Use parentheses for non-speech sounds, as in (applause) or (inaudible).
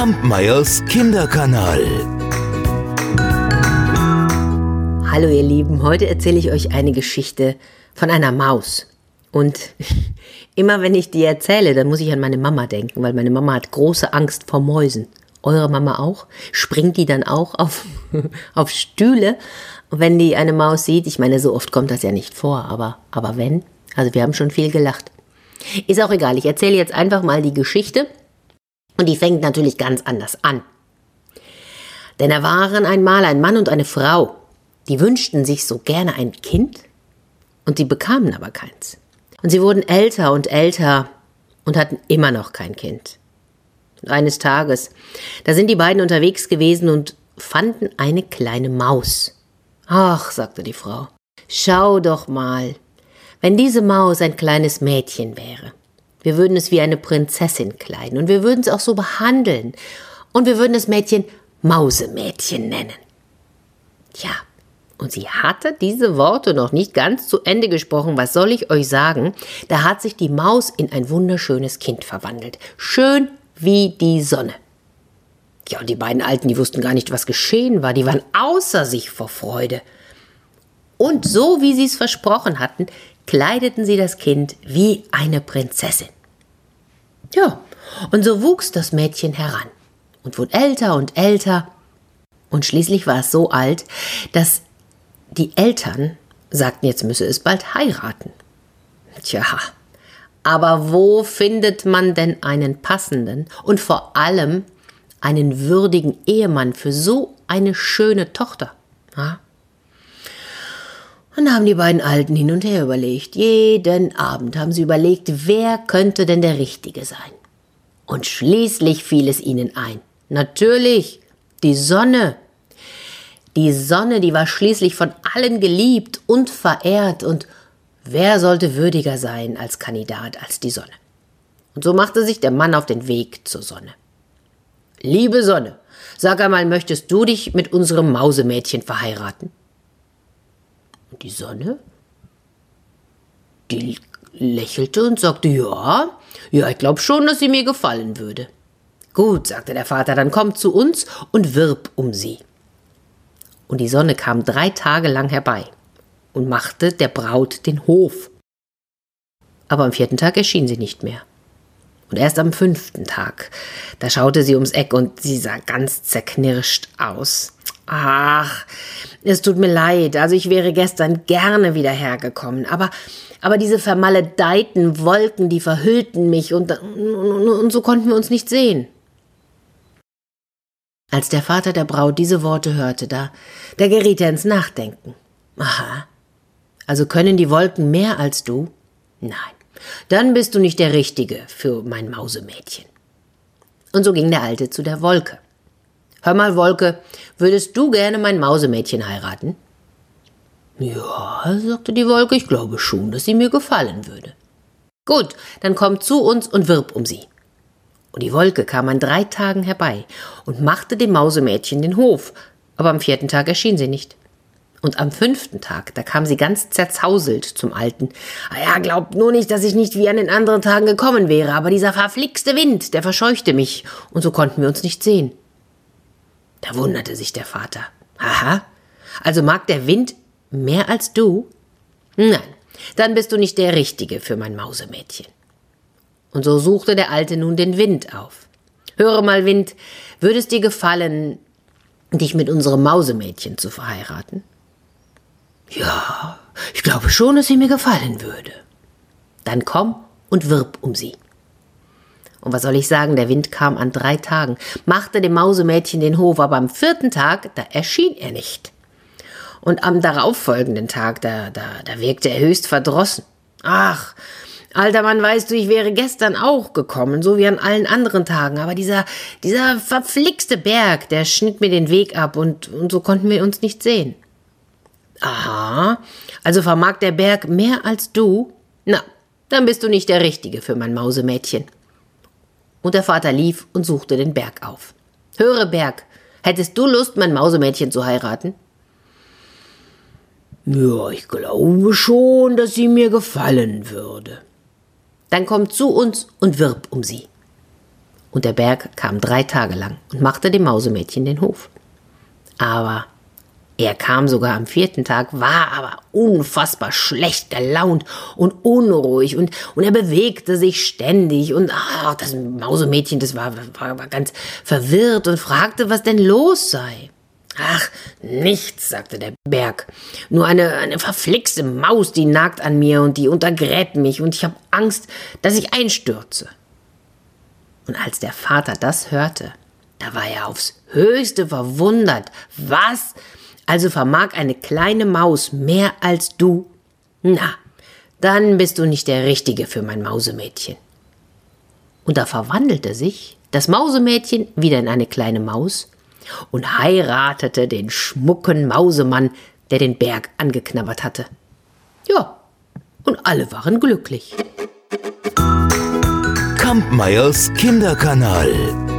Kampmeyers Kinderkanal. Hallo ihr Lieben, heute erzähle ich euch eine Geschichte von einer Maus. Und (laughs) immer wenn ich die erzähle, dann muss ich an meine Mama denken, weil meine Mama hat große Angst vor Mäusen. Eure Mama auch? Springt die dann auch auf, (laughs) auf Stühle, wenn die eine Maus sieht? Ich meine, so oft kommt das ja nicht vor, aber, aber wenn? Also wir haben schon viel gelacht. Ist auch egal, ich erzähle jetzt einfach mal die Geschichte und die fängt natürlich ganz anders an. Denn da waren einmal ein Mann und eine Frau, die wünschten sich so gerne ein Kind und die bekamen aber keins. Und sie wurden älter und älter und hatten immer noch kein Kind. Und eines Tages, da sind die beiden unterwegs gewesen und fanden eine kleine Maus. Ach, sagte die Frau, schau doch mal, wenn diese Maus ein kleines Mädchen wäre. Wir würden es wie eine Prinzessin kleiden und wir würden es auch so behandeln. Und wir würden das Mädchen Mausemädchen nennen. Tja, und sie hatte diese Worte noch nicht ganz zu Ende gesprochen. Was soll ich euch sagen? Da hat sich die Maus in ein wunderschönes Kind verwandelt. Schön wie die Sonne. Ja, und die beiden Alten, die wussten gar nicht, was geschehen war. Die waren außer sich vor Freude. Und so wie sie es versprochen hatten, kleideten sie das Kind wie eine Prinzessin. Ja, und so wuchs das Mädchen heran und wurde älter und älter, und schließlich war es so alt, dass die Eltern sagten, jetzt müsse es bald heiraten. Tja, aber wo findet man denn einen passenden und vor allem einen würdigen Ehemann für so eine schöne Tochter? Ja? Und haben die beiden Alten hin und her überlegt. Jeden Abend haben sie überlegt, wer könnte denn der Richtige sein. Und schließlich fiel es ihnen ein. Natürlich, die Sonne. Die Sonne, die war schließlich von allen geliebt und verehrt und wer sollte würdiger sein als Kandidat als die Sonne? Und so machte sich der Mann auf den Weg zur Sonne. Liebe Sonne, sag einmal, möchtest du dich mit unserem Mausemädchen verheiraten? Die Sonne? Die lächelte und sagte, ja, ja, ich glaube schon, dass sie mir gefallen würde. Gut, sagte der Vater, dann komm zu uns und wirb um sie. Und die Sonne kam drei Tage lang herbei und machte der Braut den Hof. Aber am vierten Tag erschien sie nicht mehr. Und erst am fünften Tag, da schaute sie ums Eck und sie sah ganz zerknirscht aus. Ach, es tut mir leid. Also ich wäre gestern gerne wieder hergekommen. Aber, aber diese vermaledeiten Wolken, die verhüllten mich und, und, und so konnten wir uns nicht sehen. Als der Vater der Braut diese Worte hörte, da, da geriet er ins Nachdenken. Aha. Also können die Wolken mehr als du? Nein. Dann bist du nicht der Richtige für mein Mausemädchen. Und so ging der Alte zu der Wolke. Hör mal, Wolke, würdest du gerne mein Mausemädchen heiraten? Ja, sagte die Wolke, ich glaube schon, dass sie mir gefallen würde. Gut, dann komm zu uns und wirb um sie. Und die Wolke kam an drei Tagen herbei und machte dem Mausemädchen den Hof, aber am vierten Tag erschien sie nicht. Und am fünften Tag, da kam sie ganz zerzauselt zum Alten. Ah ja, glaubt nur nicht, dass ich nicht wie an den anderen Tagen gekommen wäre, aber dieser verflixte Wind, der verscheuchte mich, und so konnten wir uns nicht sehen. Da wunderte sich der Vater. Aha, also mag der Wind mehr als du? Nein, dann bist du nicht der Richtige für mein Mausemädchen. Und so suchte der Alte nun den Wind auf. Höre mal, Wind, würde es dir gefallen, dich mit unserem Mausemädchen zu verheiraten? Ja, ich glaube schon, dass sie mir gefallen würde. Dann komm und wirb um sie. Und was soll ich sagen, der Wind kam an drei Tagen, machte dem Mausemädchen den Hof, aber am vierten Tag, da erschien er nicht. Und am darauffolgenden Tag, da, da, da wirkte er höchst verdrossen. Ach, alter Mann, weißt du, ich wäre gestern auch gekommen, so wie an allen anderen Tagen, aber dieser, dieser verflixte Berg, der schnitt mir den Weg ab und, und so konnten wir uns nicht sehen. Aha, also vermag der Berg mehr als du? Na, dann bist du nicht der Richtige für mein Mausemädchen. Und der Vater lief und suchte den Berg auf. Höre, Berg, hättest du Lust, mein Mausemädchen zu heiraten? Ja, ich glaube schon, dass sie mir gefallen würde. Dann komm zu uns und wirb um sie. Und der Berg kam drei Tage lang und machte dem Mausemädchen den Hof. Aber er kam sogar am vierten Tag, war aber unfassbar schlecht gelaunt und unruhig und, und er bewegte sich ständig und ach, das Mausemädchen, das war, war, war ganz verwirrt und fragte, was denn los sei. Ach, nichts, sagte der Berg. Nur eine, eine verflixte Maus, die nagt an mir und die untergräbt mich und ich habe Angst, dass ich einstürze. Und als der Vater das hörte, da war er aufs höchste verwundert. Was? Also vermag eine kleine Maus mehr als du? Na, dann bist du nicht der Richtige für mein Mausemädchen. Und da verwandelte sich das Mausemädchen wieder in eine kleine Maus und heiratete den schmucken Mausemann, der den Berg angeknabbert hatte. Ja, und alle waren glücklich. Kampmeyers Kinderkanal.